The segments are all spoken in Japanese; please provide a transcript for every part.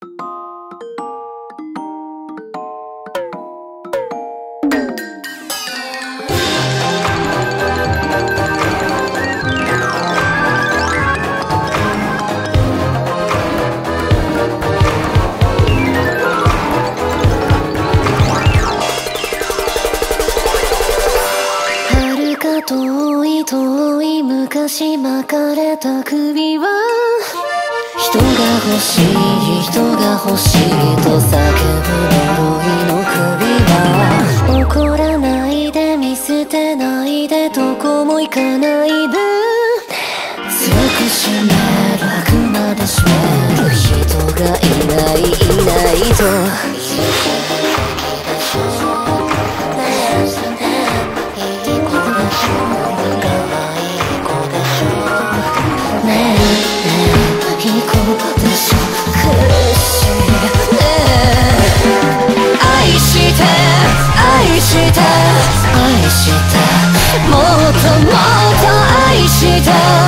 遥か遠い遠い昔巻かれた首は人が欲しい人が欲しいと叫ぶ呪いの首は。怒らないで見捨てないでどこも行かないで強く締めるあくまで締める人がいないいないと。もっともっと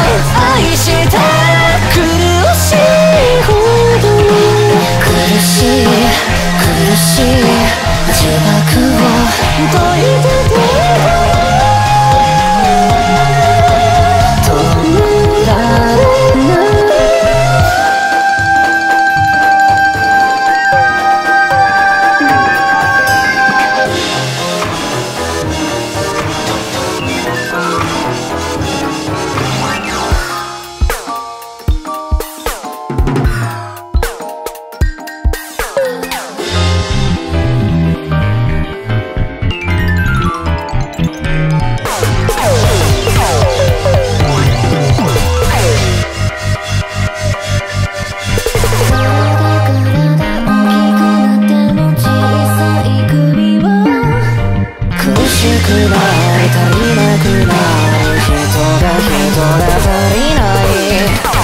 しくない足りなくない人が人が足りない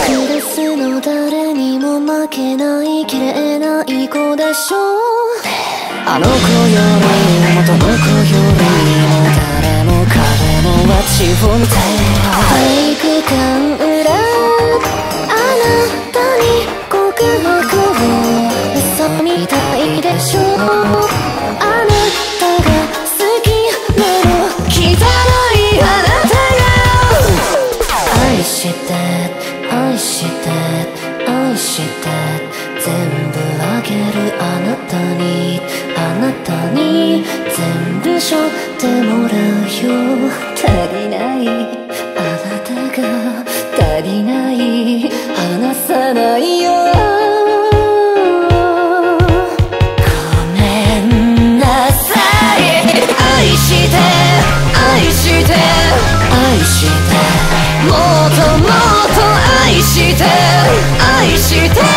クラスの誰にも負けない綺麗ない子でしょあの子よりもどの子よりも誰も彼もは自分で体育館裏全部あげるあなたに。あなたに全部しょってもらうよ。足りない。あなたが足りない。離さないよ。ごめんなさい。愛して愛して愛して。もっともっと愛して愛して。